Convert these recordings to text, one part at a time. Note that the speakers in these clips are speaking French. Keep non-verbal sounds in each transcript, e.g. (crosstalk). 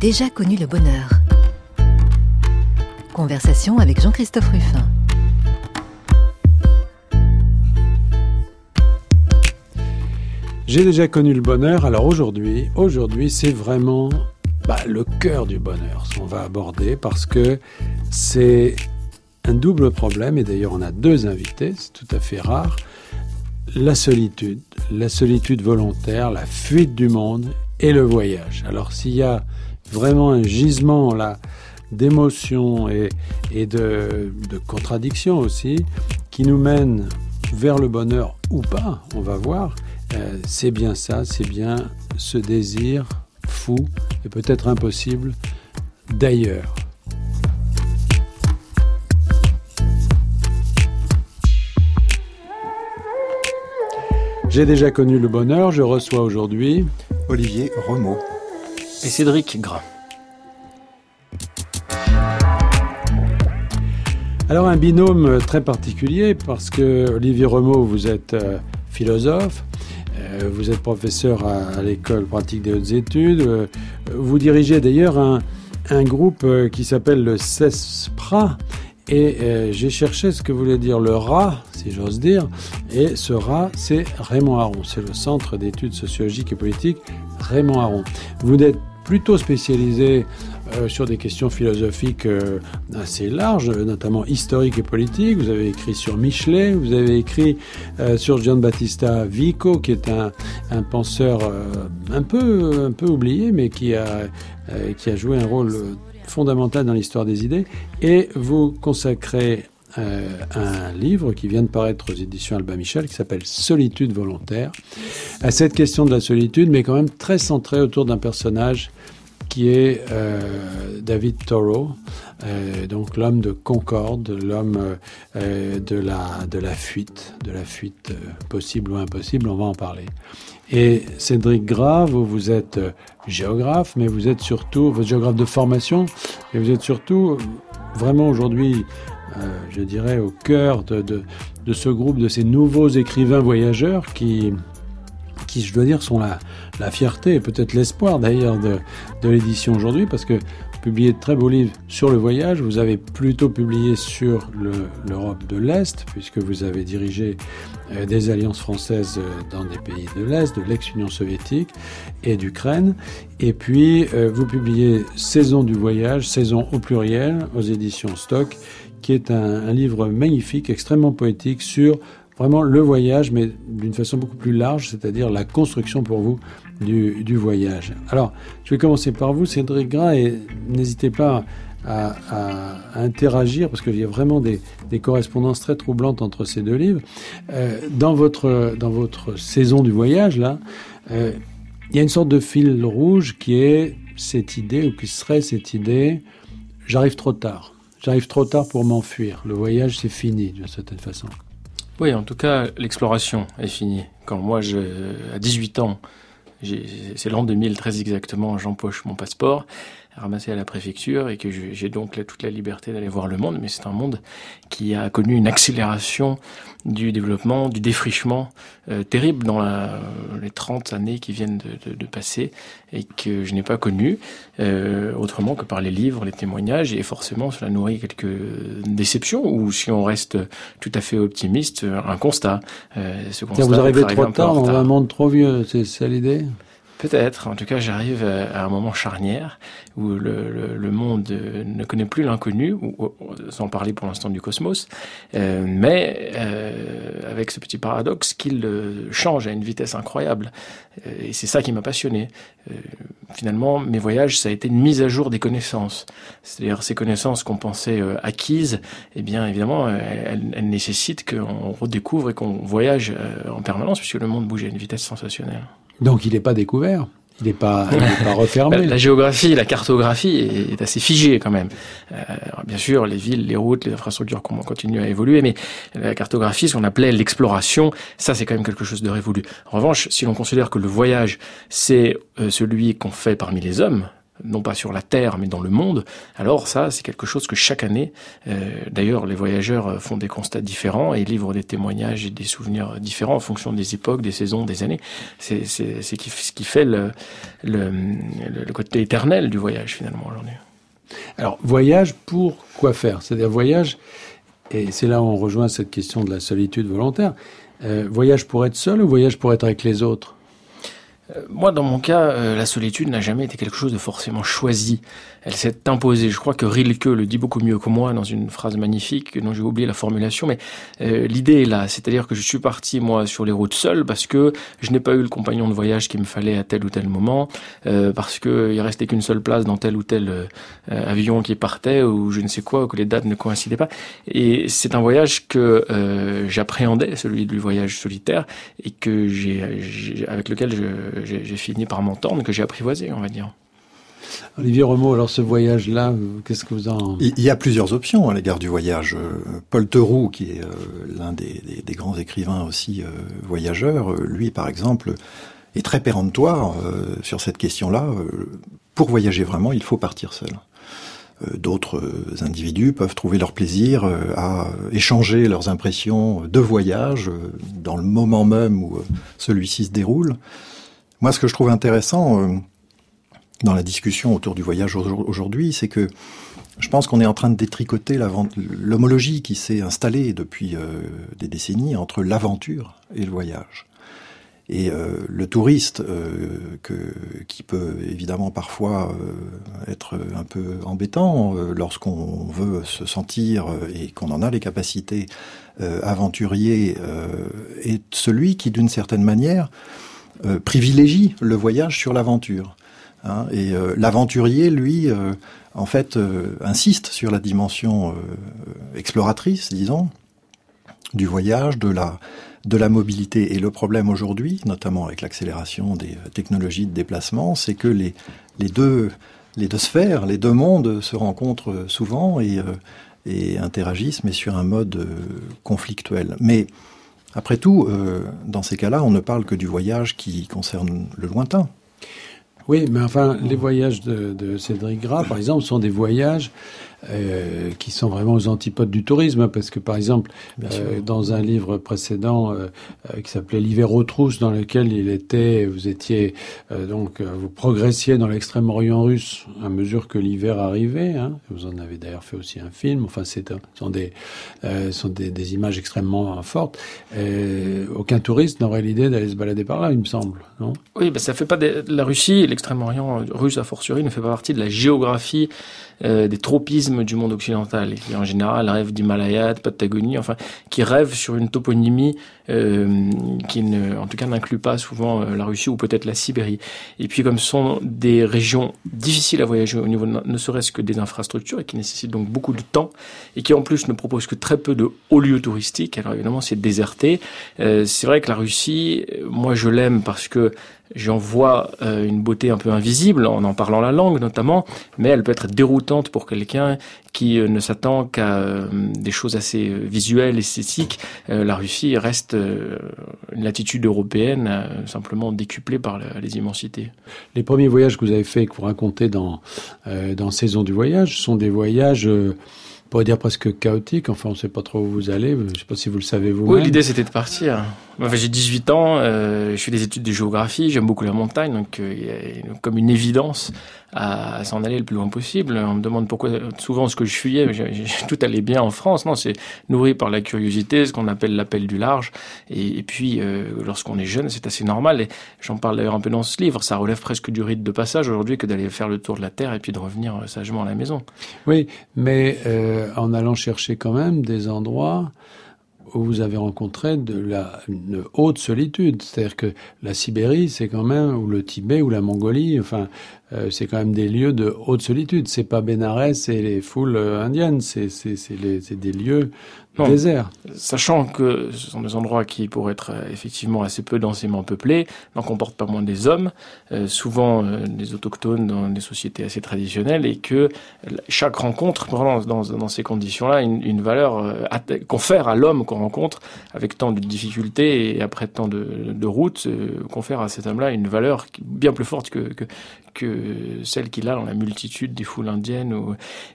Déjà connu le bonheur. Conversation avec Jean-Christophe Ruffin. J'ai déjà connu le bonheur, alors aujourd'hui, aujourd'hui c'est vraiment bah, le cœur du bonheur, ce qu'on va aborder, parce que c'est un double problème, et d'ailleurs on a deux invités, c'est tout à fait rare, la solitude, la solitude volontaire, la fuite du monde et le voyage. Alors s'il y a vraiment un gisement là d'émotions et, de, contradictions aussi, qui nous mène vers le bonheur ou pas, on va voir, euh, c'est bien ça, c'est bien ce désir fou et peut-être impossible d'ailleurs. J'ai déjà connu le bonheur, je reçois aujourd'hui Olivier Remo et Cédric Gras. Alors un binôme très particulier parce que Olivier Remo, vous êtes euh, philosophe, euh, vous êtes professeur à, l'école pratique des hautes études. Euh, vous dirigez d'ailleurs un, groupe euh, qui s'appelle le CESPRA. Et j'ai cherché ce que voulait dire le rat, si j'ose dire. Et ce rat, c'est Raymond Aron. C'est le Centre d'études sociologiques et politiques Raymond Aron. Vous êtes plutôt spécialisé euh, sur des questions philosophiques euh, assez larges, notamment historiques et politiques. Vous avez écrit sur Michelet, vous avez écrit euh, sur Giambattista Vico, qui est un, un penseur un, peu, un peu oublié, mais qui a, qui a joué un rôle fondamental dans l'histoire des idées. Et vous consacrez un livre qui vient de paraître aux éditions Alba Michel qui s'appelle Solitude volontaire, à cette question de la solitude, mais quand même très centrée autour d'un personnage qui est euh, David Thoreau, euh, donc l'homme de concorde, l'homme euh, de, la, de la fuite, de la fuite possible ou impossible, on va en parler. Et Cédric Grave, vous êtes géographe, mais vous êtes surtout, votre géographe de formation, et vous êtes surtout vraiment aujourd'hui, je dirais, au cœur de, de, de ce groupe de ces nouveaux écrivains voyageurs qui, qui, je dois dire, sont la, la fierté et peut-être l'espoir d'ailleurs de, de l'édition aujourd'hui, parce que publiez de très beaux livres sur le voyage. Vous avez plutôt publié sur l'Europe de l'Est, puisque vous avez dirigé euh, des alliances françaises euh, dans des pays de l'Est, de l'ex-Union soviétique et d'Ukraine. Et puis, euh, vous publiez Saison du voyage, saison au pluriel, aux éditions Stock, qui est un livre magnifique, extrêmement poétique sur vraiment le voyage, mais d'une façon beaucoup plus large, c'est-à-dire la construction pour vous du, voyage. Alors, je vais commencer par vous, Cédric Gras, et n'hésitez pas à, interagir, parce qu'il y a vraiment des, correspondances très troublantes entre ces deux livres. Euh, dans, votre, dans votre saison du voyage, là, euh, il y a une sorte de fil rouge qui est cette idée, ou qui serait cette idée, j'arrive trop tard. J'arrive trop tard pour m'enfuir. Le voyage, c'est fini, d'une certaine façon. Oui, en tout cas, l'exploration est finie. Quand moi, à 18 ans, c'est l'an 2000 très exactement, j'empoche mon passeport ramassé à la préfecture et que j'ai donc toute la liberté d'aller voir le monde, mais c'est un monde qui a connu une accélération du développement, du défrichement euh, terrible dans la, les 30 années qui viennent de, de, de passer et que je n'ai pas connu euh, autrement que par les livres, les témoignages et forcément cela nourrit quelques déceptions ou si on reste tout à fait optimiste, un constat. Euh, ce constat vous arrivez trop tard dans un monde trop vieux, c'est ça l'idée? Peut-être. En tout cas, j'arrive à un moment charnière où le, le, le monde ne connaît plus l'inconnu, sans parler pour l'instant du cosmos, euh, mais euh, avec ce petit paradoxe qu'il euh, change à une vitesse incroyable. Euh, et c'est ça qui m'a passionné. Euh, finalement, mes voyages, ça a été une mise à jour des connaissances. C'est-à-dire ces connaissances qu'on pensait acquises, eh bien, évidemment, elles, elles nécessitent qu'on redécouvre et qu'on voyage en permanence, puisque le monde bouge à une vitesse sensationnelle. Donc il n'est pas découvert. Il n'est pas, pas refermé. (laughs) la, géographie, la cartographie est, assez figée quand même. Euh, bien sûr, les villes, les routes, les infrastructures continuent à évoluer, mais la cartographie, ce qu'on appelait l'exploration, ça c'est quand même quelque chose de révolu. En revanche, si l'on considère que le voyage, c'est euh, celui qu'on fait parmi les hommes, non pas sur la Terre, mais dans le monde, alors ça, c'est quelque chose que chaque année, euh, d'ailleurs, les voyageurs font des constats différents et livrent des témoignages et des souvenirs différents en fonction des époques, des saisons, des années. C'est ce qui fait le, côté éternel du voyage, finalement, aujourd'hui. Alors, voyage pour quoi faire? C'est-à-dire voyage, et c'est là où on rejoint cette question de la solitude volontaire, euh, voyage pour être seul ou voyage pour être avec les autres? euh, moi, dans mon cas, euh, la solitude n'a jamais été quelque chose de forcément choisi. Elle s'est imposée. Je crois que Rilke le dit beaucoup mieux que moi dans une phrase magnifique dont j'ai oublié la formulation, mais euh, l'idée est là. C'est-à-dire que je suis parti, moi, sur les routes seul parce que je n'ai pas eu le compagnon de voyage qu'il me fallait à tel ou tel moment, parce qu'il il restait qu'une seule place dans tel ou tel avion qui partait ou je ne sais quoi, ou que les dates ne coïncidaient pas. Et c'est un voyage que j'appréhendais, celui du voyage solitaire, et que j'ai, avec lequel j'ai fini par m'entendre, que j'ai apprivoisé, on va dire. Olivier Remo, alors ce voyage-là, qu'est-ce que vous en... Il y a plusieurs options à l'égard du voyage. Euh, Paul Theroux, qui est euh, l'un des, grands écrivains aussi euh, voyageurs, lui par exemple, est très péremptoire sur cette question-là. Pour voyager vraiment, il faut partir seul. D'autres individus peuvent trouver leur plaisir à échanger leurs impressions de voyage dans le moment même où celui-ci se déroule. Moi, ce que je trouve intéressant euh, dans la discussion autour du voyage aujourd'hui, c'est que je pense qu'on est en train de détricoter l'homologie qui s'est installée depuis euh, des décennies entre l'aventure et le voyage. Et euh, le touriste, que, qui peut évidemment parfois être un peu embêtant lorsqu'on veut se sentir et qu'on en a les capacités aventuriers, est celui qui, d'une certaine manière, euh, privilégie le voyage sur l'aventure. Hein. et euh, l'aventurier, lui, euh, en fait, insiste sur la dimension exploratrice, disons, du voyage, de la, mobilité. Et le problème aujourd'hui, notamment avec l'accélération des technologies de déplacement, c'est que les, deux, sphères, les deux mondes se rencontrent souvent et, interagissent, mais sur un mode conflictuel. Mais après tout, euh, dans ces cas-là, on ne parle que du voyage qui concerne le lointain. Oui, mais enfin, les voyages de, de Cédric Gras, par exemple, sont des voyages euh, qui sont vraiment aux antipodes du tourisme, hein, parce que par exemple, euh, dans un livre précédent euh, qui s'appelait L'hiver aux trousses, dans lequel il était, vous étiez donc vous progressiez dans l'extrême-orient russe à mesure que l'hiver arrivait. Hein, vous en avez d'ailleurs fait aussi un film. Enfin, c'est sont des sont des, des, images extrêmement fortes. aucun touriste n'aurait l'idée d'aller se balader par là, il me semble, non? Oui, ben ça fait pas de la Russie, l'extrême-orient russe a fortiori ne fait pas partie de la géographie euh, des tropismes du monde occidental, qui en général rêvent d'Himalaya, de Patagonie, enfin, qui rêvent sur une toponymie euh, qui, ne, en tout cas, n'inclut pas souvent euh, la Russie ou peut-être la Sibérie. Et puis, comme ce sont des régions difficiles à voyager au niveau ne serait-ce que des infrastructures et qui nécessitent donc beaucoup de temps et qui en plus ne proposent que très peu de hauts lieux touristiques, alors évidemment, c'est déserté. Euh, c'est vrai que la Russie, moi, je l'aime parce que J'en vois euh, une beauté un peu invisible en en parlant la langue notamment, mais elle peut être déroutante pour quelqu'un qui euh, ne s'attend qu'à euh, des choses assez visuelles, esthétiques. la Russie reste une latitude européenne simplement décuplée par les immensités. Les premiers voyages que vous avez faits, que vous racontez dans, dans Saison du voyage, sont des voyages on pourrait dire presque chaotiques. Enfin, on ne sait pas trop où vous allez. Je ne sais pas si vous le savez vous-même. Oui, l'idée c'était de partir. Enfin, j'ai 18 ans, euh, je fais des études de géographie, j'aime beaucoup la montagne, donc euh, il y a comme une évidence à, s'en aller le plus loin possible. On me demande pourquoi souvent ce que je fuyais, tout allait bien en France. Non, c'est nourri par la curiosité, ce qu'on appelle l'appel du large. Et, puis, euh, lorsqu'on est jeune, c'est assez normal. Et j'en parle d'ailleurs un peu dans ce livre. Ça relève presque du rite de passage aujourd'hui que d'aller faire le tour de la Terre et puis de revenir sagement à la maison. Oui, mais en allant chercher quand même des endroits vous avez rencontré de la haute solitude, c'est-à-dire que la Sibérie, c'est quand même ou le Tibet ou la Mongolie, enfin, euh, c'est quand même des lieux de haute solitude. C'est pas Bénarès et les foules euh, indiennes, c'est des lieux non, désert. Sachant que ce sont des endroits qui pourraient être euh, effectivement assez peu densément peuplés, n'en comportent pas moins des hommes, euh, souvent euh, des autochtones dans des sociétés assez traditionnelles, et que chaque rencontre dans, dans, dans ces conditions-là une, une, valeur euh, confère à l'homme qu'on rencontre avec tant de difficultés et après tant de, de routes, confère à cet homme-là une valeur bien plus forte que, que, que celle qu'il a dans la multitude des foules indiennes.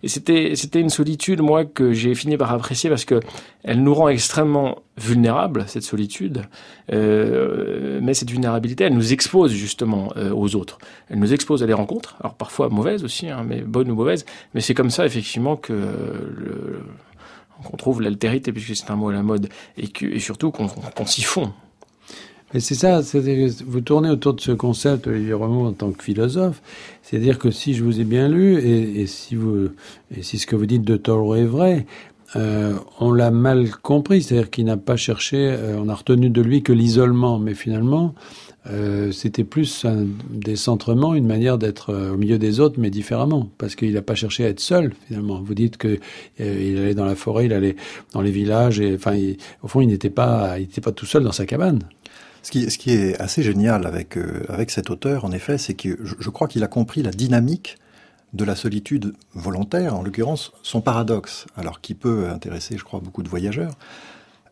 Et c'était c'était une solitude moi que j'ai fini par apprécier parce que elle nous rend extrêmement vulnérables cette solitude, euh, mais cette vulnérabilité elle nous expose justement euh, aux autres. Elle nous expose à des rencontres, alors parfois mauvaises aussi, hein, mais bonnes ou mauvaises. Mais c'est comme ça effectivement que le, qu'on trouve l'altérité puisque c'est un mot à la mode et, que, et surtout qu'on s'y fond et c'est ça, vous tournez autour de ce concept, Olivier en tant que philosophe. C'est-à-dire que si je vous ai bien lu, et, si, vous, et si ce que vous dites de Thoreau est vrai, euh, on l'a mal compris. C'est-à-dire qu'il n'a pas cherché, euh, on a retenu de lui que l'isolement, mais finalement, euh, c'était plus un décentrement, une manière d'être au milieu des autres, mais différemment, parce qu'il n'a pas cherché à être seul finalement. Vous dites que il allait dans la forêt, il allait dans les villages, et enfin, au fond, il n'était pas, il n'était pas tout seul dans sa cabane. Ce qui, est assez génial avec, euh, avec cet auteur, en effet, c'est que je, crois qu'il a compris la dynamique de la solitude volontaire, en l'occurrence son paradoxe, alors qui peut intéresser, je crois, beaucoup de voyageurs.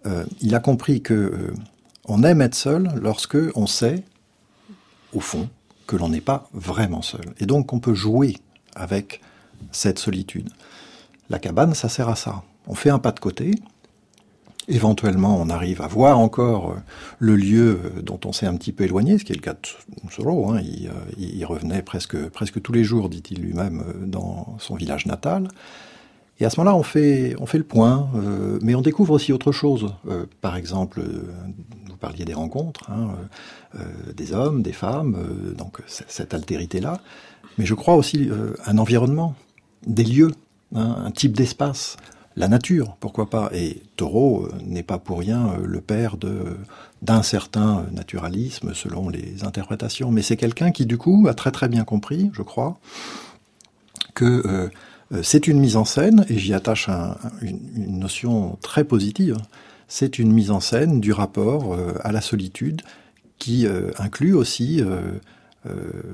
Euh, il a compris que euh, on aime être seul lorsque on sait, au fond, que l'on n'est pas vraiment seul, et donc qu'on peut jouer avec cette solitude. La cabane, ça sert à ça. On fait un pas de côté, Éventuellement, on arrive à voir encore euh, le lieu euh, dont on s'est un petit peu éloigné, ce qui est le cas de Soro. Hein. Il, euh, il, revenait presque, presque tous les jours, dit-il lui-même, dans son village natal. Et à ce moment-là, on fait, on fait le point, mais on découvre aussi autre chose. Par exemple, vous parliez des rencontres, hein, des hommes, des femmes, donc cette altérité-là. Mais je crois aussi un environnement, des lieux, hein, un type d'espace la nature, pourquoi pas. Et Thoreau euh, n'est pas pour rien euh, le père d'un certain naturalisme selon les interprétations, mais c'est quelqu'un qui du coup a très très bien compris, je crois, que euh, c'est une mise en scène, et j'y attache une, notion très positive, c'est une mise en scène du rapport à la solitude qui inclut aussi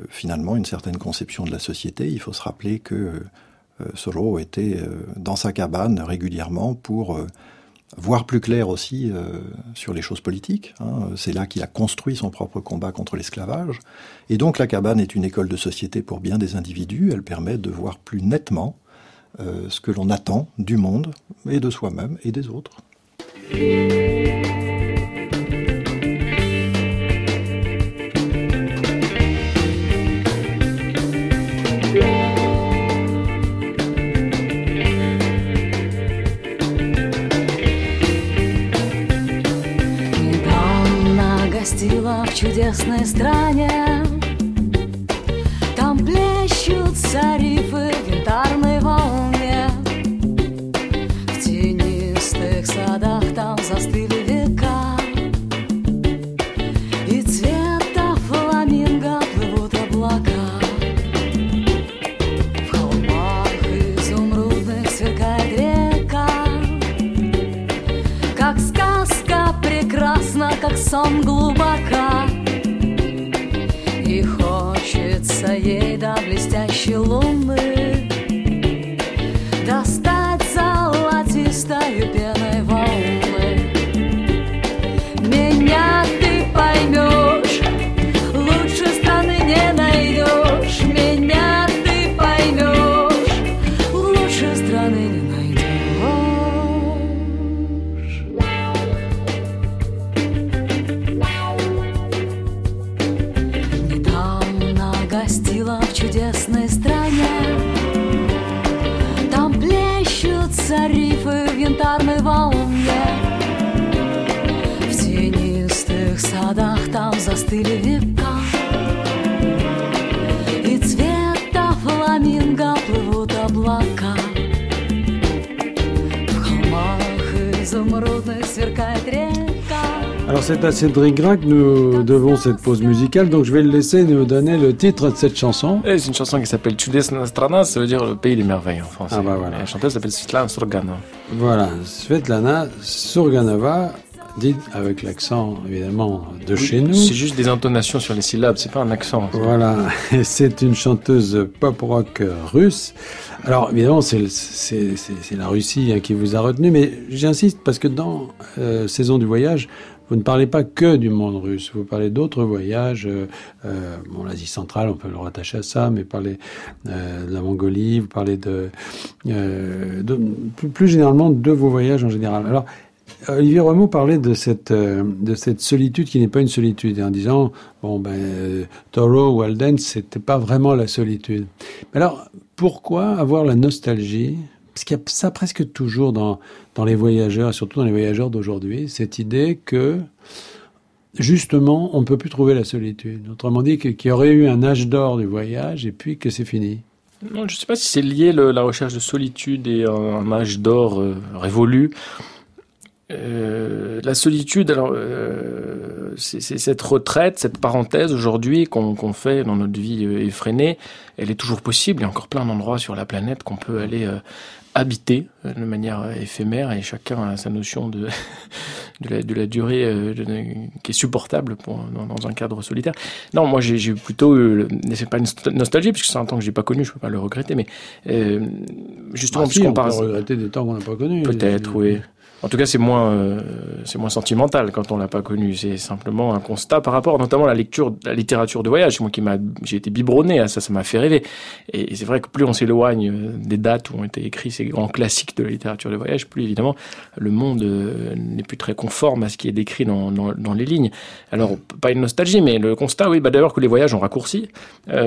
finalement une certaine conception de la société. Il faut se rappeler que euh, Solo était euh, dans sa cabane régulièrement pour euh, voir plus clair aussi sur les choses politiques. Hein. C'est là qu'il a construit son propre combat contre l'esclavage. Et donc la cabane est une école de société pour bien des individus. Elle permet de voir plus nettement ce que l'on attend du monde et de soi-même et des autres. застыли века И цвета фламинго плывут облака В холмах изумрудных сверкает река Alors c'est à Cédric Grac que nous devons cette pause musicale, donc je vais le laisser nous donner le titre de cette chanson. C'est une chanson qui s'appelle Чудесная страна, ça veut dire le pays des merveilles en français. Ah bah voilà. La chanteuse s'appelle Svetlana Surganova. Voilà, Svetlana Surganova, dite avec l'accent évidemment de chez nous. C'est juste des intonations sur les syllabes, c'est pas un accent. Voilà, (laughs) c'est une chanteuse pop rock russe. Alors évidemment, c'est la Russie hein, qui vous a retenu, mais j'insiste parce que dans euh, Saison du voyage, vous ne parlez pas que du monde russe, vous parlez d'autres voyages. Euh, euh, bon, l'Asie centrale, on peut le rattacher à ça, mais parlez euh, de la Mongolie, vous parlez de, euh, de plus, plus, généralement de vos voyages en général. Alors, Olivier Rameau parlait de cette, euh, de cette solitude qui n'est pas une solitude, en disant, bon, ben, euh, Thoreau ou Alden, c'était pas vraiment la solitude. Mais alors, pourquoi avoir la nostalgie? Parce qu'il y a ça presque toujours dans, dans les voyageurs, surtout dans les voyageurs d'aujourd'hui, cette idée que, justement, on ne peut plus trouver la solitude. Autrement dit, qu'il y aurait eu un âge d'or du voyage et puis que c'est fini. Non, je ne sais pas si c'est lié la recherche de solitude et un, un âge d'or euh, révolu. Euh, la solitude, alors euh, c'est cette retraite, cette parenthèse aujourd'hui qu'on qu fait dans notre vie euh, effrénée, elle est toujours possible. Il y a encore plein d'endroits sur la planète qu'on peut aller euh, habiter euh, de manière éphémère et chacun a sa notion de, (laughs) de, la, de la durée euh, de, qui est supportable pour, dans, dans, un cadre solitaire. Non, moi j'ai plutôt, c'est pas une nostalgie puisque c'est un temps que j'ai pas connu, je peux pas le regretter, mais euh, justement ah, si, puisqu'on parle, regretter des temps qu'on n'a pas connus. Peut-être, oui. En tout cas, c'est moins, euh, moins sentimental quand on l'a pas connu. C'est simplement un constat par rapport, notamment à la lecture, la littérature de voyage. Moi qui j'ai été biberonné à ça, ça m'a fait rêver. Et c'est vrai que plus on s'éloigne euh, des dates où ont été écrits ces grands classiques de la littérature de voyage, plus évidemment le monde euh, n'est plus très conforme à ce qui est décrit dans, dans, les lignes. Alors pas une nostalgie, mais le constat, oui, bah d'ailleurs que les voyages ont raccourci.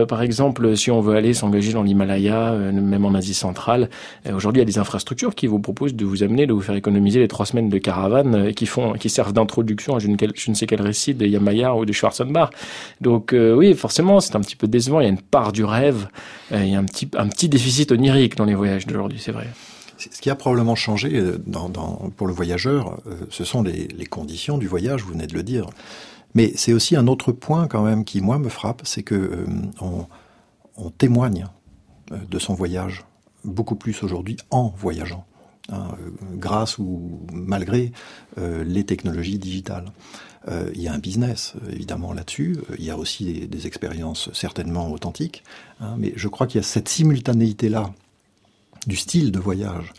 Par exemple, si on veut aller s'engager dans l'Himalaya, même en Asie centrale, aujourd'hui il y a des infrastructures qui vous proposent de vous amener, de vous faire économiser les trois semaines de caravane euh, qui font, qui servent d'introduction à je ne, je ne, sais quel récit de Yamaya ou de Schwarzenbach. Donc euh, oui, forcément, c'est un petit peu décevant. Il y a une part du rêve, euh, il y a un petit, un petit déficit onirique dans les voyages d'aujourd'hui, c'est vrai. Ce qui a probablement changé pour le voyageur, ce sont les, conditions du voyage, vous venez de le dire. Mais c'est aussi un autre point quand même qui, moi, me frappe, c'est que on, témoigne de son voyage beaucoup plus aujourd'hui en voyageant hein, grâce ou malgré euh, les technologies digitales. Euh, il y a un business évidemment là-dessus, il y a aussi des, expériences certainement authentiques, hein, mais je crois qu'il y a cette simultanéité-là du style de voyage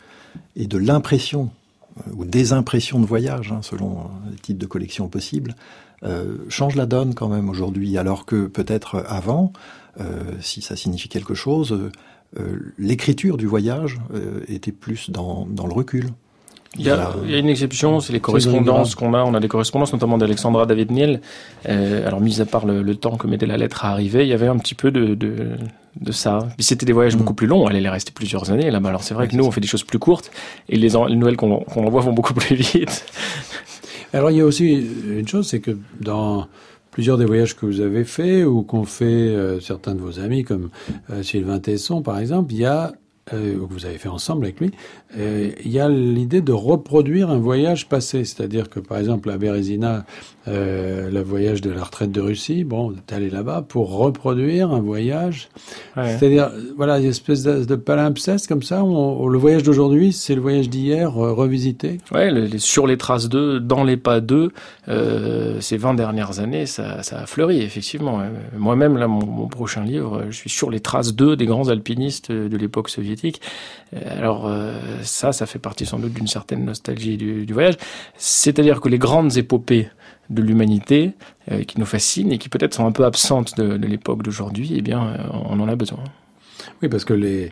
et de l'impression euh, ou des impressions de voyage, hein, selon les types de collections possibles, euh, change la donne quand même aujourd'hui, alors que peut-être avant, euh, si ça signifie quelque chose, euh, l'écriture du voyage euh, était plus dans, dans le recul. Il y, a, il y, a, une exception, c'est les correspondances qu'on a. On a des correspondances, notamment d'Alexandra David Niel. Euh, alors, mis à part le, le, temps que mettait la lettre à arriver, il y avait un petit peu de, de, de ça. Puis c'était des voyages mmh. beaucoup plus longs. Elle allait rester plusieurs années là-bas. Alors, c'est vrai ouais, que nous, on fait des choses plus courtes et les, les nouvelles qu'on qu envoie vont beaucoup (laughs) plus vite. Alors, il y a aussi une chose, c'est que dans plusieurs des voyages que vous avez faits ou qu'ont fait euh, certains de vos amis, comme euh, Sylvain Tesson, par exemple, il y a euh, que vous avez fait ensemble avec lui, euh, il y a l'idée de reproduire un voyage passé. C'est-à-dire que, par exemple, à Bérésina, euh, le voyage de la retraite de Russie, bon, tu allé là-bas pour reproduire un voyage. Ouais. C'est-à-dire, voilà, une espèce de, de palimpseste comme ça. On, le voyage d'aujourd'hui, c'est le voyage d'hier euh, revisité. Ouais, le, sur les traces d'eux, dans les pas d'eux, euh, ces 20 dernières années, ça, ça a fleuri, effectivement. Moi-même, là, mon, mon, prochain livre, je suis sur les traces d'eux, des grands alpinistes de l'époque soviétique. Alors, euh, ça, ça fait partie sans doute d'une certaine nostalgie du, du voyage. C'est-à-dire que les grandes épopées de l'humanité euh, qui nous fascinent et qui peut-être sont un peu absentes de, de l'époque d'aujourd'hui, eh bien, euh, on en a besoin. Oui, parce que les,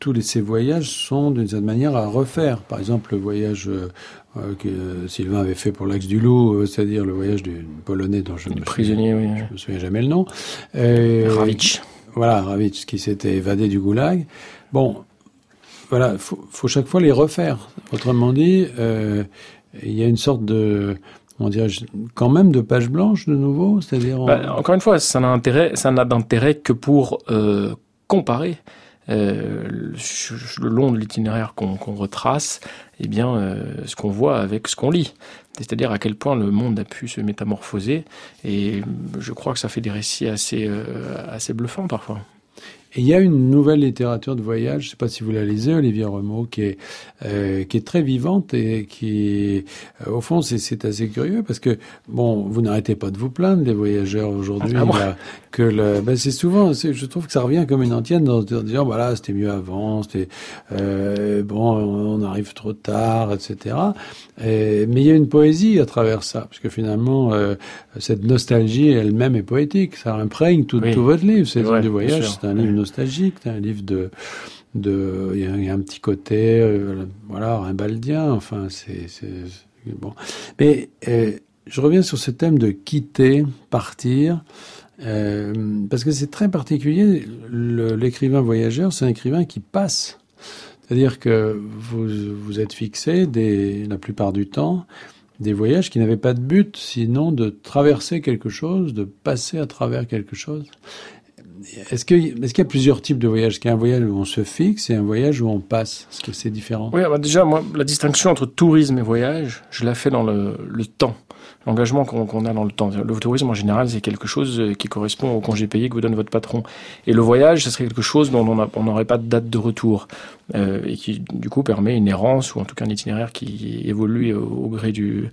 tous les, ces voyages sont d'une certaine manière à refaire. Par exemple, le voyage euh, que euh, Sylvain avait fait pour l'axe du Loup, euh, c'est-à-dire le voyage du Polonais dont je ne me, prisonnier, oui. je me souviens jamais le nom. Et, Ravitch. Voilà, Ravitch, qui s'était évadé du goulag. Bon, voilà, il faut, faut, chaque fois les refaire. Autrement dit, euh, il y a une sorte de on dirait quand même de page blanche de nouveau, c'est-à-dire bah, encore une fois, ça n'a d'intérêt que pour euh, comparer euh, le long de l'itinéraire qu'on qu retrace, eh bien, euh, ce qu'on voit avec ce qu'on lit. C'est-à-dire à quel point le monde a pu se métamorphoser. Et je crois que ça fait des récits assez, assez bluffants parfois. Et il y a une nouvelle littérature de voyage, je ne sais pas si vous la lisez, Olivier Remeau, qui est, euh, qui est très vivante et qui, euh, au fond, c'est assez curieux parce que, bon, vous n'arrêtez pas de vous plaindre, les voyageurs aujourd'hui, Ah, que le, ben c'est souvent, je trouve que ça revient comme une antienne dans, disant, voilà, c'était mieux avant, c'était, euh, bon, on arrive trop tard, etc. Et, mais il y a une poésie à travers ça, parce que finalement, euh, cette nostalgie elle-même est poétique, ça imprègne tout, Oui. tout votre livre. C'est du voyage, c'est un livre nostalgique, un livre de, de, il y, a- un petit côté, euh, voilà, rimbaldien. Enfin, c'est, bon. Mais euh, je reviens sur ce thème de quitter, partir. Euh, parce que c'est très particulier. L'écrivain voyageur, c'est un écrivain qui passe. C'est-à-dire que vous, vous êtes fixé, la plupart du temps, des voyages qui n'avaient pas de but, sinon de traverser quelque chose, de passer à travers quelque chose. Est-ce que- est-ce qu'il y a plusieurs types de voyages? Est-ce qu'il y a un voyage où on se fixe et un voyage où on passe? Est-ce que c'est différent? Oui, bah déjà, moi, la distinction entre tourisme et voyage, je la fais dans le, temps, l'engagement qu'on a dans le temps. Le tourisme, en général, c'est quelque chose euh, qui correspond au congé payé que vous donne votre patron. Et le voyage, ce serait quelque chose dont on n'aurait pas de date de retour euh, et qui, du coup, permet une errance ou en tout cas un itinéraire qui évolue au, gré du,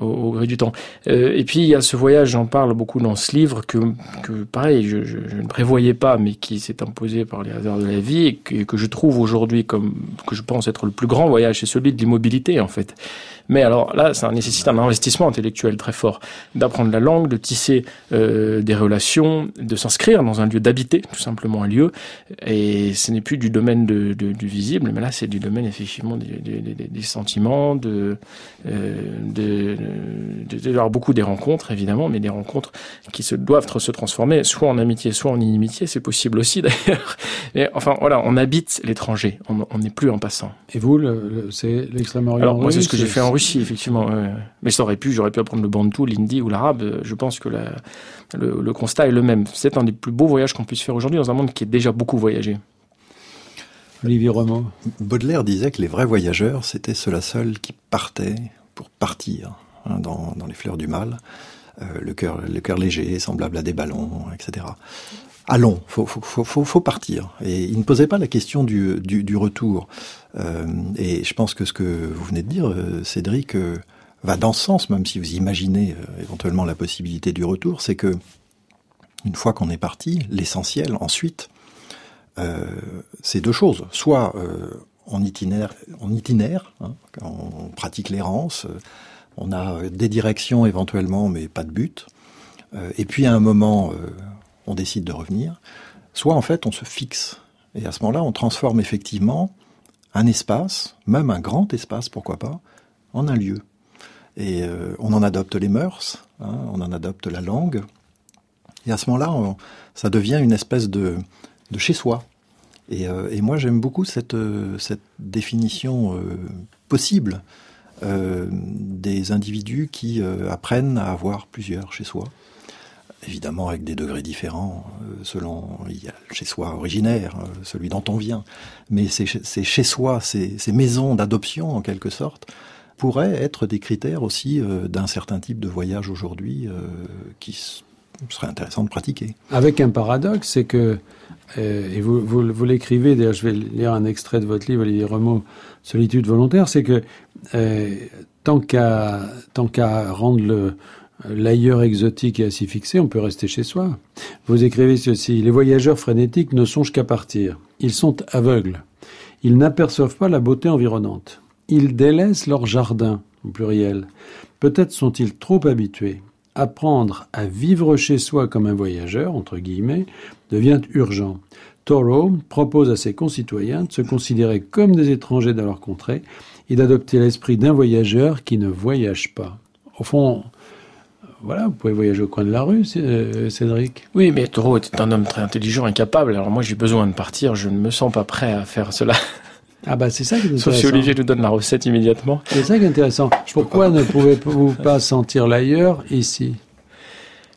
au, gré du temps. Euh, et puis, il y a ce voyage, j'en parle beaucoup dans ce livre, que, que pareil, je, ne prévoyais pas, mais qui s'est imposé par les hasards de la vie et que, que je trouve aujourd'hui comme, que je pense être le plus grand voyage, c'est celui de l'immobilité, en fait. Mais alors là, ça nécessite un investissement intellectuel très fort, d'apprendre la langue, de tisser euh, des relations, de s'inscrire dans un lieu, d'habiter tout simplement un lieu. Et ce n'est plus du domaine de, de- du visible, mais là, c'est du domaine effectivement des, des- des- des sentiments, de, euh, de, de, de- alors beaucoup des rencontres évidemment, mais des rencontres qui se doivent se transformer soit en amitié, soit en inimitié. C'est possible aussi (laughs) d'ailleurs. Mais enfin voilà, on habite l'étranger, on n'est plus en passant. Et vous, le- le- c'est l'extrême-orient Alors moi, c'est ce que j'ai fait en Russie, effectivement. ouais. Mais ça aurait pu, j'aurais pu apprendre le bantou, l'hindi ou l'arabe. Je pense que la- le, le constat est le même. C'est un des plus beaux voyages qu'on puisse faire aujourd'hui dans un monde qui est déjà beaucoup voyagé. Olivier Remeau. Baudelaire disait que les vrais voyageurs, c'était ceux-là seuls qui partaient pour partir, hein, dans, les fleurs du mal, euh, le cœur léger, semblable à des ballons, etc. Allons, faut, faut, partir. Et il ne posait pas la question du, retour. Euh, et je pense que ce que vous venez de dire, euh, Cédric, va dans ce sens, même si vous imaginez éventuellement la possibilité du retour, c'est que une fois qu'on est parti, l'essentiel ensuite, c'est deux choses. Soit euh, on itinéraire, hein, on pratique l'errance, euh, on a euh, des directions éventuellement, mais pas de but. Euh, et puis à un moment, euh, on décide de revenir. Soit en fait, on se fixe. Et à ce moment-là, on transforme effectivement un espace, même un grand espace, pourquoi pas, en un lieu. Et euh, on en adopte les mœurs, hein, on en adopte la langue. Et à ce moment-là, ça devient une espèce de, de chez soi. Et, euh, et moi, j'aime beaucoup cette, euh, définition euh, possible des individus qui apprennent à avoir plusieurs chez soi. Évidemment, avec des degrés différents, selon il y a le chez soi originaire, celui dont on vient. Mais ces, chez soi, ces, ces maisons d'adoption, en quelque sorte, pourraient être des critères aussi d'un certain type de voyage aujourd'hui qui serait intéressant de pratiquer. Avec un paradoxe, c'est que, et vous, vous, l'écrivez, d'ailleurs je vais lire un extrait de votre livre, Olivier Remeau, Solitude volontaire, c'est que euh, tant qu'à rendre le l'ailleurs exotique et s'y fixer, on peut rester chez soi. Vous écrivez ceci, les voyageurs frénétiques ne songent qu'à partir. Ils sont aveugles. Ils n'aperçoivent pas la beauté environnante. Ils délaissent leur jardin, au pluriel. Peut-être sont-ils trop habitués. Apprendre à vivre chez soi comme un voyageur, entre guillemets, devient urgent. Thoreau propose à ses concitoyens de se considérer comme des étrangers dans leur contrée et d'adopter l'esprit d'un voyageur qui ne voyage pas. Au fond, voilà, vous pouvez voyager au coin de la rue, euh, Cédric. Oui, mais Thoreau était un homme très intelligent et capable. Alors moi, j'ai besoin de partir. Je ne me sens pas prêt à faire cela. (laughs) Ah bah c'est ça qui est (laughs) Sauf si intéressant. Olivier nous donne la recette immédiatement. C'est ça qui est intéressant. Pourquoi ne pouvez-vous pas sentir l'ailleurs ici?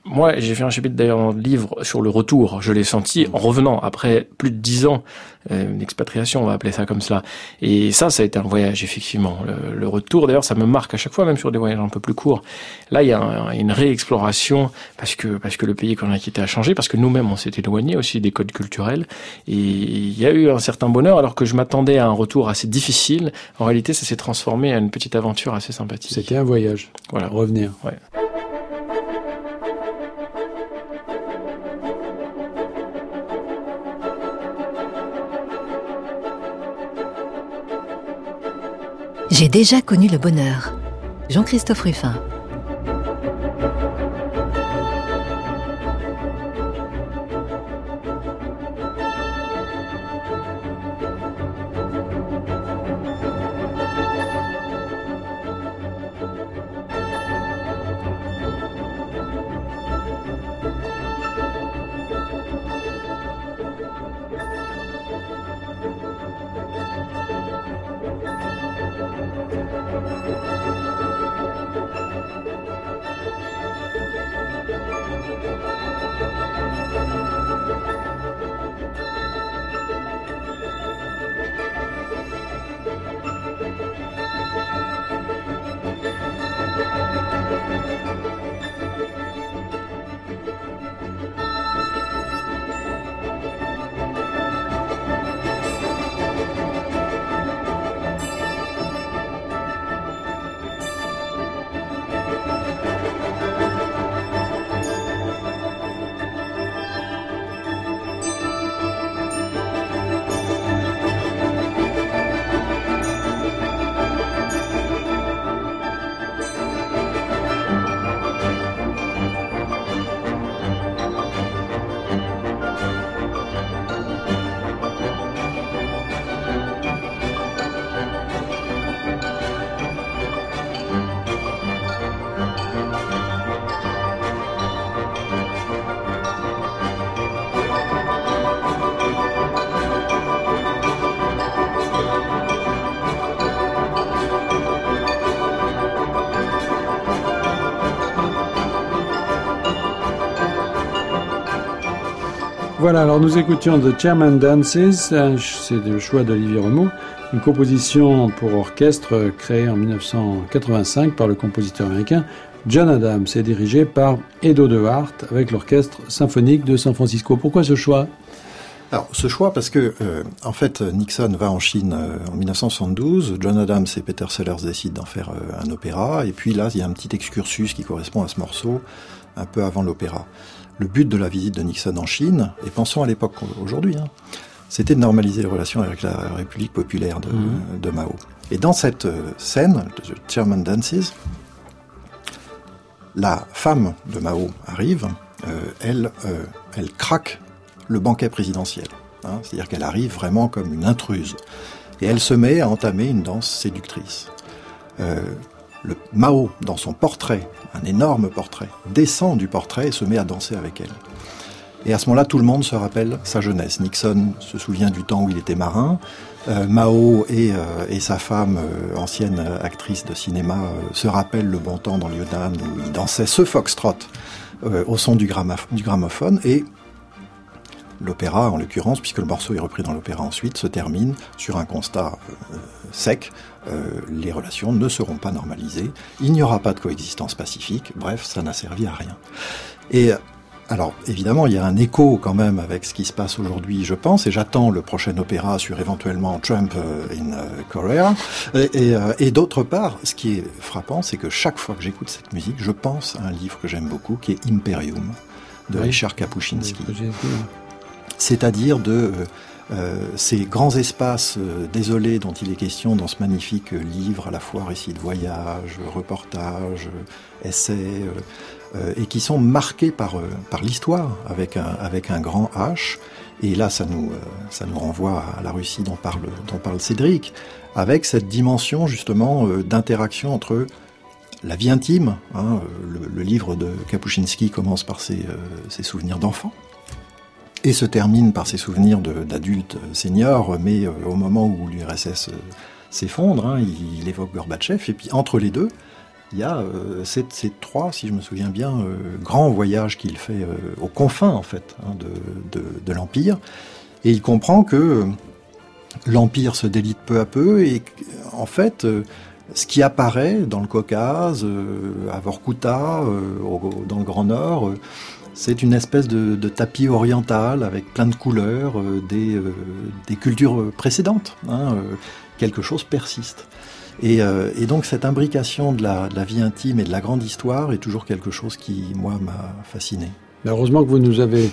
Moi, j'ai fait un chapitre d'ailleurs dans le livre sur le retour. Je l'ai senti en revenant après plus de dix ans euh, d'expatriation, on va appeler ça comme cela. Et ça, ça a été un voyage effectivement. Le, retour, d'ailleurs, ça me marque à chaque fois, même sur des voyages un peu plus courts. Là, il y a une réexploration parce que parce que le pays qu'on a quitté a changé, parce que nous-mêmes on s'est éloigné aussi des codes culturels. Et il y a eu un certain bonheur, alors que je m'attendais à un retour assez difficile. En réalité, ça s'est transformé en une petite aventure assez sympathique. C'était un voyage. Voilà, revenir. Ouais. J'ai déjà connu le bonheur. Jean-Christophe Ruffin. Voilà, alors nous écoutions The Chairman Dances, c'est le choix d'Olivier Rameau, une composition pour orchestre créée en 1985 par le compositeur américain John Adams. Et dirigée par Edo de Hart avec l'orchestre symphonique de San Francisco. Pourquoi ce choix? Alors, ce choix, parce que, euh, en fait, Nixon va en Chine euh, en 1972, John Adams et Peter Sellers décident d'en faire euh, un opéra, et puis là, il y a un petit excursus qui correspond à ce morceau, un peu avant l'opéra le but de la visite de Nixon en Chine, et pensons à l'époque aujourd'hui, hein, c'était de normaliser les relations avec la République populaire de, mhm. Mao. Et dans cette euh, scène, de Chairman Dances, la femme de Mao arrive, euh, elle, euh, elle craque le banquet présidentiel. Hein, c'est-à-dire qu'elle arrive vraiment comme une intruse. Et elle se met à entamer une danse séductrice le Mao, dans son portrait, un énorme portrait, descend du portrait et se met à danser avec elle. Et à ce moment-là, tout le monde se rappelle sa jeunesse. Nixon se souvient du temps où il était marin. Euh, Mao et, euh, et, sa femme, euh, ancienne actrice de cinéma, se rappellent le bon temps dans le Yunnan où il dansait ce foxtrot au son du gramophone. Et l'opéra, en l'occurrence, puisque le morceau est repris dans l'opéra ensuite, se termine sur un constat sec euh, les relations ne seront pas normalisées, il n'y aura pas de coexistence pacifique, bref, ça n'a servi à rien. Et alors, évidemment, il y a un écho quand même avec ce qui se passe aujourd'hui, je pense, et j'attends le prochain opéra sur éventuellement Trump euh, in euh, Korea. Et, d'autre part, ce qui est frappant, c'est que chaque fois que j'écoute cette musique, je pense à un livre que j'aime beaucoup, qui est Imperium, de Richard Kapuscinski. C'est-à-dire de euh, ces grands espaces euh, désolés dont il est question dans ce magnifique livre, à la fois récit de voyage, reportage, essai, euh, et qui sont marqués par, par l'histoire avec un, avec un grand H. Et là, ça nous, ça nous renvoie à la Russie dont parle, dont parle Cédric, avec cette dimension justement d'interaction entre la vie intime. Hein, le, livre de Kapuscinski commence par ses, ses souvenirs d'enfant et se termine par ses souvenirs d'adultes seniors, mais euh, au moment où l'URSS euh, s'effondre, hein, il, évoque Gorbatchev, et puis entre les deux, il y a euh, ces, trois, si je me souviens bien, grands voyages qu'il fait aux confins en fait hein, de, de, l'empire, et il comprend que l'empire se délite peu à peu et en fait ce qui apparaît dans le Caucase, à Vorkuta, dans le Grand Nord, c'est une espèce de, tapis oriental avec plein de couleurs euh, des, euh, des cultures précédentes. hein, euh, quelque chose persiste. Et, donc cette imbrication de la vie intime et de la grande histoire est toujours quelque chose qui, moi, m'a fasciné. Heureusement que vous nous avez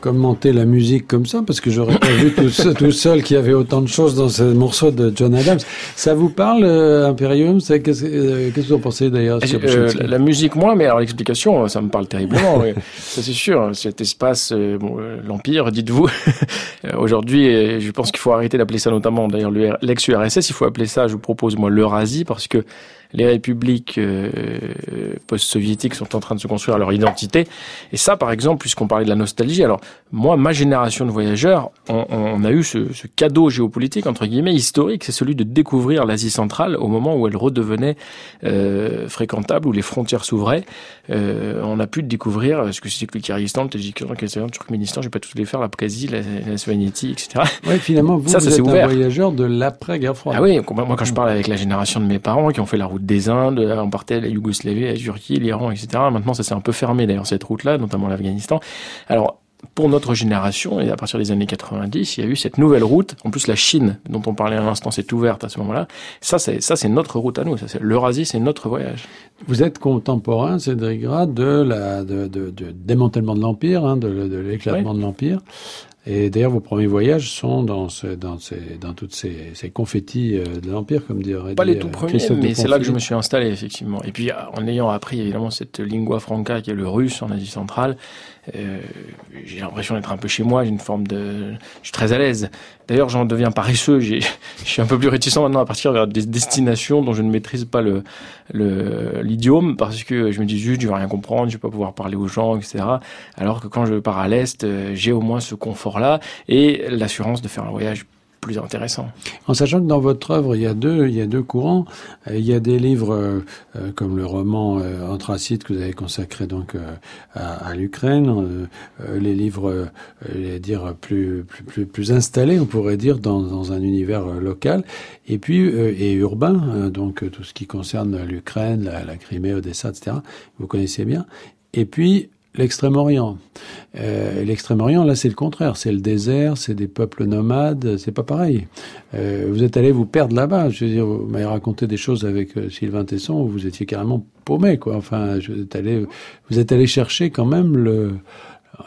commenté la musique comme ça, parce que j'aurais pas vu tout, seul- tout seul qu'il y avait autant de choses dans ce morceau de John Adams. Ça vous parle, euh, Imperium? Euh, qu'est-ce que vous en pensez d'ailleurs Euh, la musique moins, mais alors l'explication, ça me parle terriblement. oui. (laughs) Ça c'est sûr. Cet espace, bon, l'empire, dites-vous. (laughs) Aujourd'hui, je pense qu'il faut arrêter d'appeler ça notamment, d'ailleurs, l'ex-URSS. Il faut appeler ça, je vous propose moi, l'Eurasie, parce que les républiques euh, post-soviétiques sont en train de se construire leur identité. Et ça, par exemple, puisqu'on parlait de la nostalgie, alors moi, ma génération de voyageurs, on, a eu ce, ce cadeau géopolitique entre guillemets historique, c'est celui de découvrir l'Asie centrale au moment où elle redevenait euh, fréquentable, où les frontières s'ouvraient. Euh, on a pu découvrir ce que c'était que le Kyrgyzstan, le Tadjikistan, le Kazakhstan, le Turkménistan, je vais pas tous les faire, l'Abkhazie, la, la etc. (laughs) Ouais, finalement, vous, Ça, vous ça êtes un voyageur de l'après-guerre froide. Ah oui, moi quand je parle avec la génération de mes parents qui ont fait la route des Indes, euh, on partait à la Yougoslavie, la Turquie, l'Iran, etc. Maintenant, ça s'est un peu fermé d'ailleurs cette route-là, notamment l'Afghanistan. Alors pour notre génération, et à partir des années 90, il y a eu cette nouvelle route. En plus, la Chine, dont on parlait à l'instant, s'est ouverte à ce moment-là. Ça, c'est ça, c'est notre route à nous. Ça, c'est l'Eurasie, c'est notre voyage. Vous êtes contemporain, Cédric Gras, de la de, de, de démantèlement de l'empire, hein, de, de l'éclatement de l'empire. Et d'ailleurs, vos premiers voyages sont dans ce, dans ces, dans toutes ces, ces confettis euh, de l'empire, comme dirait Pas les tout euh, premiers, Christophe mais c'est là que je me suis installé, effectivement. Et puis, en ayant appris, évidemment, cette lingua franca qui est le russe en Asie centrale, euh, j'ai l'impression d'être un peu chez moi, j'ai une forme de... Je suis très à l'aise. D'ailleurs, j'en deviens paresseux, (laughs) je suis un peu plus réticent maintenant à partir vers des destinations dont je ne maîtrise pas le le- l'idiome, parce que je me dis juste, je vais rien comprendre, je vais pas pouvoir parler aux gens, etc. Alors que quand je pars à l'Est, euh, j'ai au moins ce confort-là et l'assurance de faire un voyage intéressant. En sachant que dans votre œuvre, il y a deux, il y a deux courants. Euh, Il y a des livres euh, euh, comme le roman euh, Anthracite que vous avez consacré donc à, l'Ukraine, les livres, dire plus, plus plus installés, on pourrait dire dans, dans un univers local, et puis et urbain, donc tout ce qui concerne l'Ukraine, la, la Crimée, Odessa, etc. Vous connaissez bien. Et puis l'extrême-orient. Euh, l'extrême-orient, là, c'est le contraire. C'est le désert, c'est des peuples nomades, c'est pas pareil. Euh, vous êtes allé vous perdre là-bas. Je veux dire, vous m'avez raconté des choses avec euh, Sylvain Tesson où vous étiez carrément paumé, quoi. Enfin, je, vous êtes allé, vous êtes allé chercher quand même le,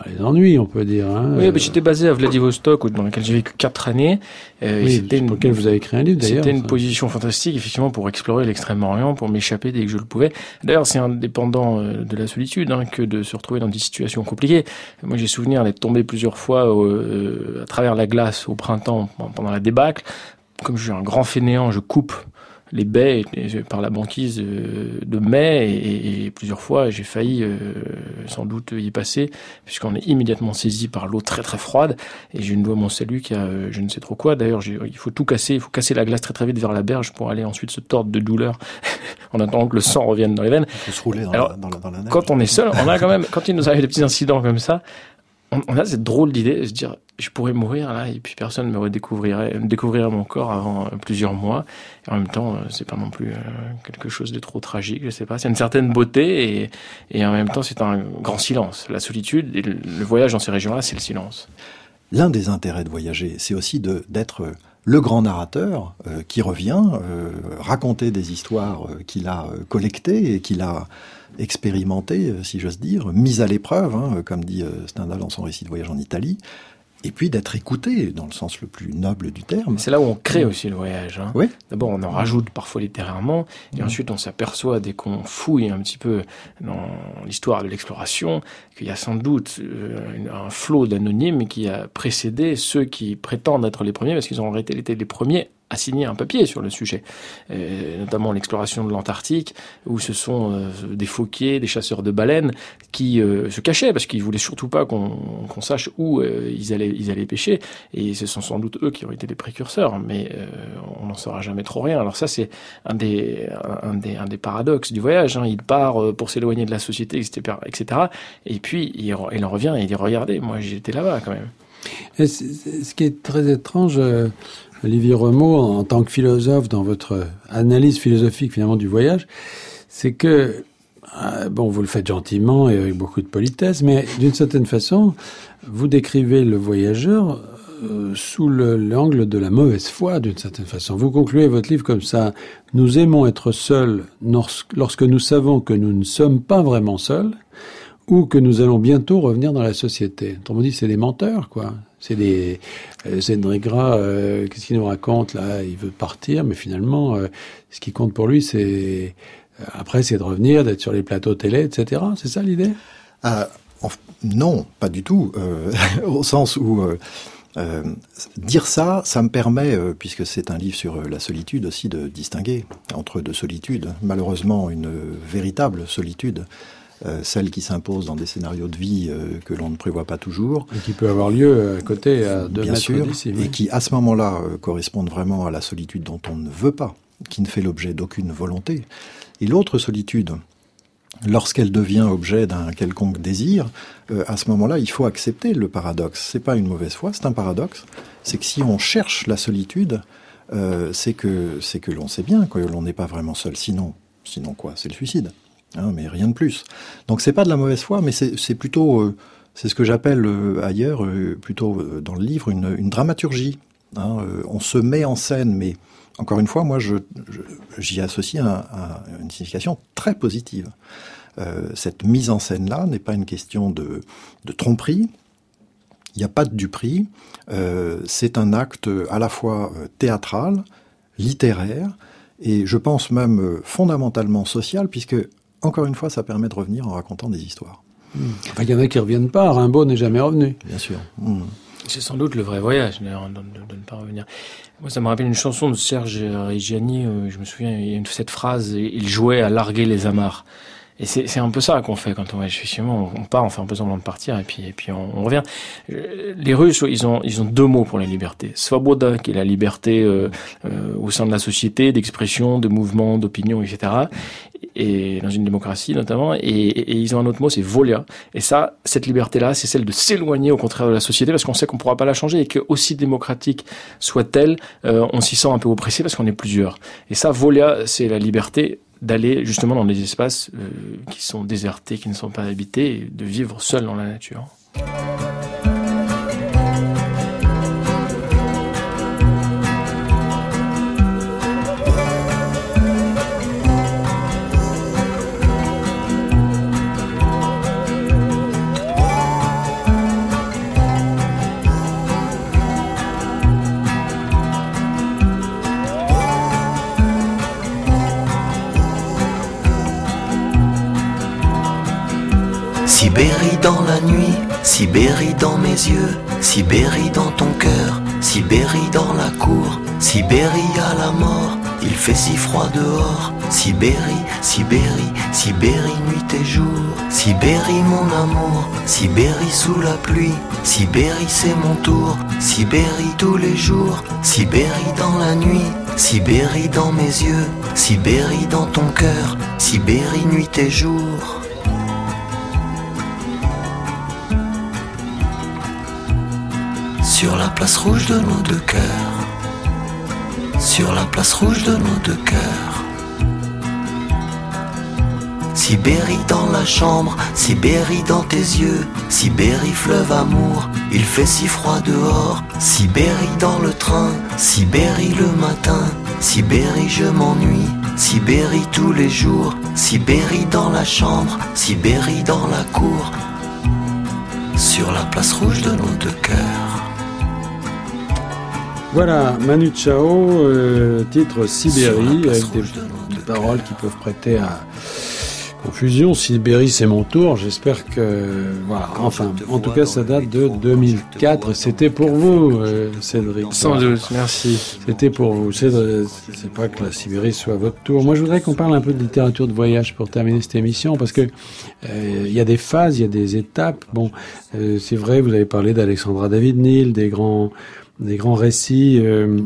les ennuis, on peut dire. Hein. Oui, mais j'étais basé à Vladivostok, dans lequel j'ai vécu quatre années. Euh, Oui, c'était une, pour lequel vous avez écrit un livre, d'ailleurs. C'était une ça. position fantastique, effectivement, pour explorer l'Extrême-Orient, pour m'échapper dès que je le pouvais. D'ailleurs, c'est indépendant euh, de la solitude hein, que de se retrouver dans des situations compliquées. Moi, j'ai souvenir d'être tombé plusieurs fois euh, à travers la glace au printemps pendant la débâcle. Comme je suis un grand fainéant, je coupe les baies et par la banquise euh, de mai et, et plusieurs fois j'ai failli euh, sans doute y passer puisqu'on est immédiatement saisi par l'eau très très froide et j'ai une doigt mon salut qui a euh, je ne sais trop quoi d'ailleurs il faut tout casser il faut casser la glace très très vite vers la berge pour aller ensuite se tordre de douleur (laughs) en attendant que le sang revienne dans les veines Il faut se rouler dans, Alors, la, dans, la, dans la neige. quand on est seul, on a quand même, quand il nous arrive des petits incidents comme ça, on, on a cette drôle d'idée de se dire, je pourrais mourir là et puis personne ne me redécouvrirait, découvrirait mon corps avant euh, plusieurs mois. Et en même temps, euh, c'est pas non plus euh, quelque chose de trop tragique, je sais pas. C'est une certaine beauté et, et en même temps, c'est un grand silence. La solitude et le, voyage dans ces régions-là, c'est le silence. L'un des intérêts de voyager, c'est aussi d'être le grand narrateur qui revient raconter des histoires qu'il a collectées et qu'il a expérimentées, si j'ose dire, mises à l'épreuve, hein, comme dit Stendhal dans son récit de voyage en Italie, et puis d'être écouté dans le sens le plus noble du terme. C'est là où on crée aussi le voyage. Hein. Oui. D'abord, on en rajoute parfois littérairement, et ensuite on s'aperçoit dès qu'on fouille un petit peu dans l'histoire de l'exploration qu'il y a sans doute euh, un flot d'anonymes qui a précédé ceux qui prétendent être les premiers, parce qu'ils ont été été les premiers a signé un papier sur le sujet, euh, notamment l'exploration de l'Antarctique, où ce sont euh, des phoquiers, des chasseurs de baleines qui euh, se cachaient parce qu'ils voulaient surtout pas qu'on sache où ils allaient ils allaient pêcher, et ce sont sans doute eux qui ont été les précurseurs, mais on n'en saura jamais trop rien. Alors ça c'est un des un des un des paradoxes du voyage. Hein. Il part pour s'éloigner de la société, etc.. Et puis il, en revient et il dit regardez, moi j'étais là-bas quand même. Et ce qui est très étrange, Olivier Remo, en tant que philosophe, dans votre analyse philosophique finalement du voyage, c'est que, euh, bon, vous le faites gentiment et avec beaucoup de politesse, mais d'une certaine façon, vous décrivez le voyageur euh, sous l'angle de la mauvaise foi, d'une certaine façon. Vous concluez votre livre comme ça. Nous aimons être seuls lorsque nous savons que nous ne sommes pas vraiment seuls ou que nous allons bientôt revenir dans la société. Autrement dit, c'est des menteurs, quoi. C'est des euh, Zenregra, euh, qu'est-ce qu'il nous raconte là? Il veut partir, mais finalement, euh, ce qui compte pour lui, c'est euh, après, c'est de revenir, d'être sur les plateaux télé, etc. C'est ça l'idée? Non, pas du tout. (laughs) au sens où dire ça, ça me permet, puisque c'est un livre sur la solitude aussi, de distinguer entre deux solitudes. Malheureusement, une véritable solitude euh, celle qui s'impose dans des scénarios de vie euh, que l'on ne prévoit pas toujours. Et qui peut avoir lieu à côté, à deux Bien mètres sûr, Et qui, à ce moment-là, euh, correspondent vraiment à la solitude dont on ne veut pas, qui ne fait l'objet d'aucune volonté. Et l'autre solitude, lorsqu'elle devient objet d'un quelconque désir, à ce moment-là, il faut accepter le paradoxe. C'est pas une mauvaise foi, c'est un paradoxe. C'est que si on cherche la solitude, c'est que c'est que l'on sait bien que l'on n'est pas vraiment seul. Sinon, sinon quoi? C'est le suicide. Hein, mais rien de plus. Donc c'est pas de la mauvaise foi, mais c'est plutôt, euh, c'est ce que j'appelle euh, ailleurs, euh, plutôt dans le livre, une, dramaturgie. Hein, on se met en scène, mais encore une fois, moi, j'y associe un, une signification très positive. cette mise en scène-là n'est pas une question de, de tromperie. Il n'y a pas de duperie. c'est un acte à la fois théâtral, littéraire, et je pense même fondamentalement social, puisque encore une fois, ça permet de revenir en racontant des histoires. Hmm. il y en a qui ne reviennent pas. Rimbaud n'est jamais revenu. Bien sûr. Hmm. C'est sans doute le vrai voyage, d'ailleurs, de, ne pas revenir. Moi, ça me rappelle une chanson de Serge Reggiani. je me souviens, il y a une, cette phrase il jouait à larguer les amarres. Et c'est un peu ça qu'on fait quand on voyage. Effectivement, on part, on fait un peu semblant de partir, et puis, et puis on, revient. Euh, les Russes, ils ont, ils ont deux mots pour la liberté. Svoboda, qui est la liberté euh, euh, au sein de la société, d'expression, de mouvement, d'opinion, etc et dans une démocratie notamment, et, ils ont un autre mot, c'est volia. Et ça, cette liberté-là, c'est celle de s'éloigner au contraire de la société parce qu'on sait qu'on pourra pas la changer et que aussi démocratique soit-elle, euh, on s'y sent un peu oppressé parce qu'on est plusieurs. Et ça, volia, c'est la liberté d'aller justement dans des espaces euh, qui sont désertés, qui ne sont pas habités, et de vivre seul dans la nature. Sibérie dans mes yeux, Sibérie dans ton cœur, Sibérie dans la cour, Sibérie à la mort, il fait si froid dehors, Sibérie, Sibérie, Sibérie nuit et jour, Sibérie mon amour, Sibérie sous la pluie, Sibérie c'est mon tour, Sibérie tous les jours, Sibérie dans la nuit, Sibérie dans mes yeux, Sibérie dans ton cœur, Sibérie nuit et jour. Sur la place rouge de nos deux cœurs. Sur la place rouge de nos deux cœurs. Sibérie dans la chambre, Sibérie dans tes yeux, Sibérie fleuve amour, il fait si froid dehors, Sibérie dans le train, Sibérie le matin, Sibérie je m'ennuie, Sibérie tous les jours, Sibérie dans la chambre, Sibérie dans la cour, sur la place rouge de nos deux cœurs. Voilà, Manu Chao, euh, titre Sibérie, avec des, paroles qui peuvent prêter à confusion. Sibérie, c'est mon tour. J'espère que voilà. Enfin, en tout cas, ça date de 2004. C'était pour vous, euh, Cédric. Sans doute, merci. C'était pour vous. C'est c'est pas que la Sibérie soit votre tour. Moi, je voudrais qu'on parle un peu de littérature de voyage pour terminer cette émission, parce que euh, il y a des phases, il y a des étapes. Bon, euh, c'est vrai, vous avez parlé d'Alexandra David Neal, des grands, des grands récits. Euh,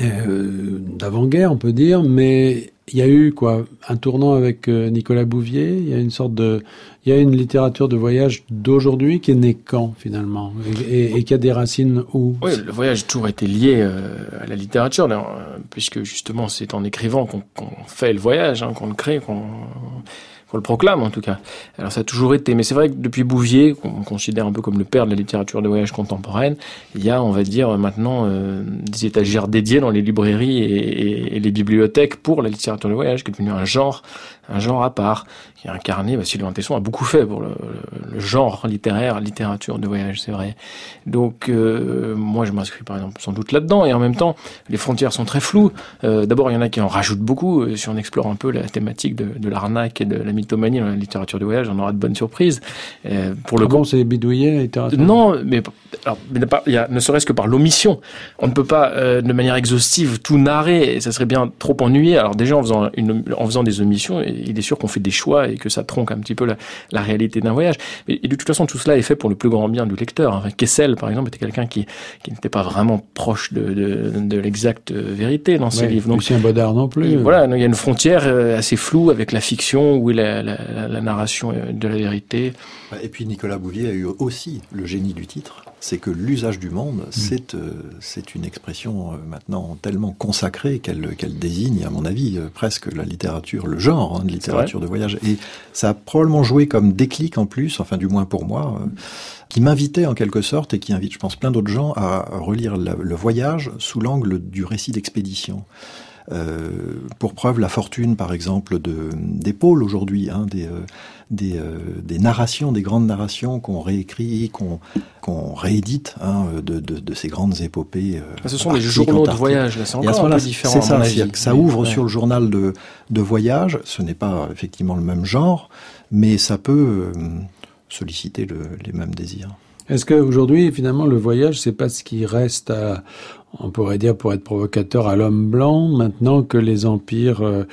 euh, d'avant-guerre, on peut dire, mais il y a eu quoi un tournant avec euh, Nicolas Bouvier. Il y a une sorte de, il y a une littérature de voyage d'aujourd'hui qui est née quand finalement et, qui a des racines où? Oui, le voyage a toujours été lié à la littérature, puisque justement c'est en écrivant qu'on qu fait le voyage, hein, qu'on le crée, qu'on le proclame en tout cas. Alors ça a toujours été, mais c'est vrai que depuis Bouvier, qu'on considère un peu comme le père de la littérature de voyage contemporaine, il y a, on va dire, maintenant euh, des étagères dédiées dans les librairies et, les bibliothèques pour la littérature de voyage, qui est devenu un genre, un genre à part, qui est incarné, bah, Sylvain Tesson a beaucoup fait pour le, genre littéraire, littérature de voyage, c'est vrai. Donc euh, moi je m'inscris par exemple sans doute là-dedans, et en même temps, les frontières sont très floues. Euh, D'abord, il y en a qui en rajoutent beaucoup, si on explore un peu la thématique de, de l'arnaque et de la mythomanie dans la littérature de voyage, on aura de bonnes surprises. Euh, pour le ah bon, c'est bidouillé la littérature? Non, mais alors, il y a, ne serait-ce que par l'omission. On ne peut pas euh, de manière exhaustive tout narrer, et ça serait bien trop ennuyé. Alors déjà, en faisant, une, en faisant des omissions, il est sûr qu'on fait des choix et que ça tronque un petit peu la, la réalité d'un voyage. Et, et, de toute façon, tout cela est fait pour le plus grand bien du lecteur. Enfin, Kessel, par exemple, était quelqu'un qui, qui n'était pas vraiment proche de, de, de l'exacte vérité dans ses oui, livres. Donc, un Bodard non plus. Voilà, il y a une frontière euh, assez floue avec la fiction, où est la, la, la narration de la vérité. Et puis Nicolas Bouvier a eu aussi le génie du titre, c'est que l'usage du monde, mmh. c'est euh, c'est une expression euh, maintenant tellement consacrée qu'elle qu'elle désigne, à mon avis, euh, presque la littérature, le genre hein, de littérature de voyage. Et ça a probablement joué comme déclic en plus, enfin du moins pour moi, qui m'invitait en quelque sorte et qui invite, je pense, plein d'autres gens à relire la, le voyage sous l'angle du récit d'expédition. Euh, pour preuve, la fortune, par exemple, de, des pôles aujourd'hui, hein, des, euh, des, euh, des, narrations, des grandes narrations qu'on réécrit, qu'on qu réédite hein, de, de, de, ces grandes épopées. Euh, ce sont des journaux de voyage, là, c'est encore un peu différent. C'est ça, que ça ouvre ouais. sur le journal de, de voyage. Ce n'est pas effectivement le même genre, mais ça peut euh, solliciter le, les mêmes désirs. Est-ce qu'aujourd'hui, finalement, le voyage, c'est pas ce qui reste à, on pourrait dire pour être provocateur à l'homme blanc, maintenant que les empires euh,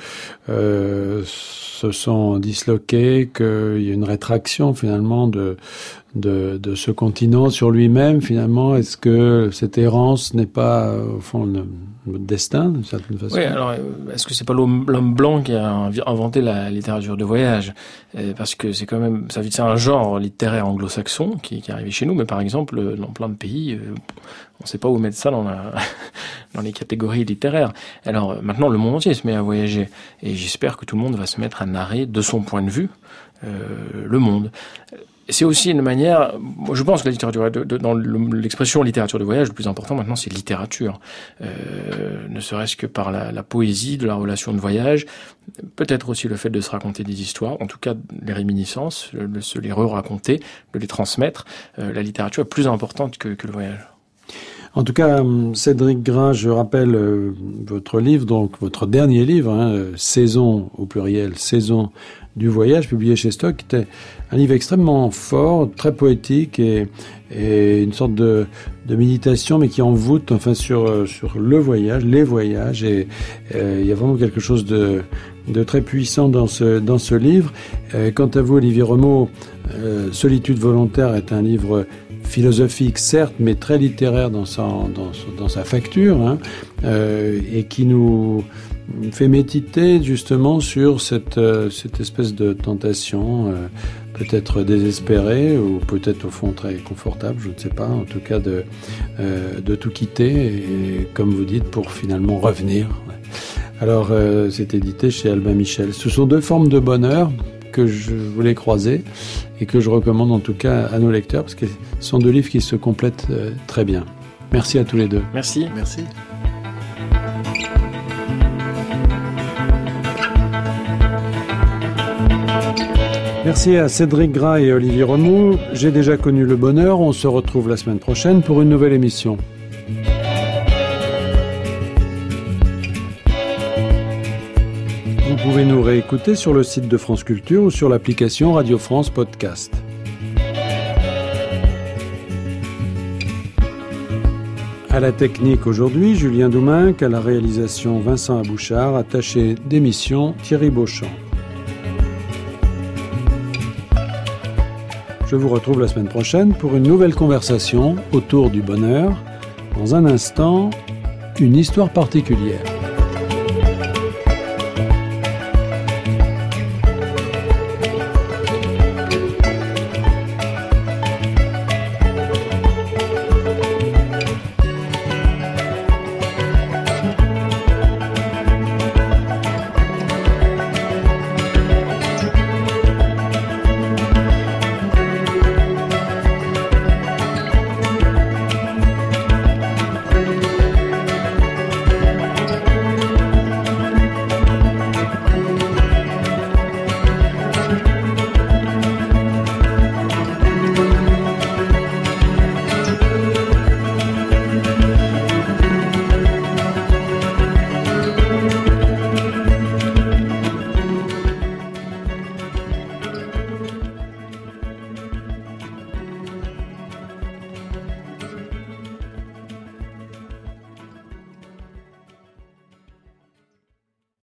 euh, se sont disloqués, qu'il y a une rétraction finalement de, ce continent sur lui-même, finalement, est-ce que cette errance n'est pas, au fond, notre destin, d'une certaine façon? Oui, alors, est-ce que c'est pas l'homme blanc qui a inventé la littérature de voyage? Parce que c'est quand même, ça un genre littéraire anglo-saxon qui, qui est arrivé chez nous, mais par exemple, dans plein de pays, on ne sait pas où mettre ça dans, la, (laughs) dans les catégories littéraires. Alors maintenant, le monde entier se met à voyager, et j'espère que tout le monde va se mettre à narrer de son point de vue euh, le monde c'est aussi une manière. Je pense que la littérature, dans l'expression littérature de voyage, le plus important maintenant, c'est littérature. Euh, ne serait-ce que par la, la, poésie de la relation de voyage, peut-être aussi le fait de se raconter des histoires, en tout cas les réminiscences, de se les re-raconter, de les transmettre. Euh, la littérature est plus importante que, que le voyage. En tout cas, Cédric Gras, je rappelle euh, votre livre, donc votre dernier livre, hein, Saison au pluriel, Saison du voyage, publié chez Stock, qui était un livre extrêmement fort, très poétique et, une sorte de, méditation, mais qui envoûte enfin sur, sur le voyage, les voyages. Et euh, il y a vraiment quelque chose de, très puissant dans ce, livre. Euh, quant à vous, Olivier euh, Solitude volontaire est un livre philosophique, certes, mais très littéraire dans sa, facture, hein, euh, et qui nous fait méditer justement sur cette, euh, cette espèce de tentation, euh, peut-être désespérée ou peut-être au fond très confortable, je ne sais pas, en tout cas de, de tout quitter et, comme vous dites, pour finalement revenir. Alors, c'est édité chez Albin Michel. Ce sont deux formes de bonheur que je voulais croiser et que je recommande en tout cas à nos lecteurs parce que ce sont deux livres qui se complètent euh, très bien. Merci à tous les deux. Merci. Merci. Merci à Cédric Gras et Olivier Remou. J'ai déjà connu le bonheur. On se retrouve la semaine prochaine pour une nouvelle émission. Pouvez nous réécouter sur le site de France Culture ou sur l'application Radio France Podcast. À la technique aujourd'hui, Julien Douminc, à la réalisation Vincent Abouchard, attaché d'émission Thierry Beauchamp. Je vous retrouve la semaine prochaine pour une nouvelle conversation autour du bonheur. Dans un instant, une histoire particulière.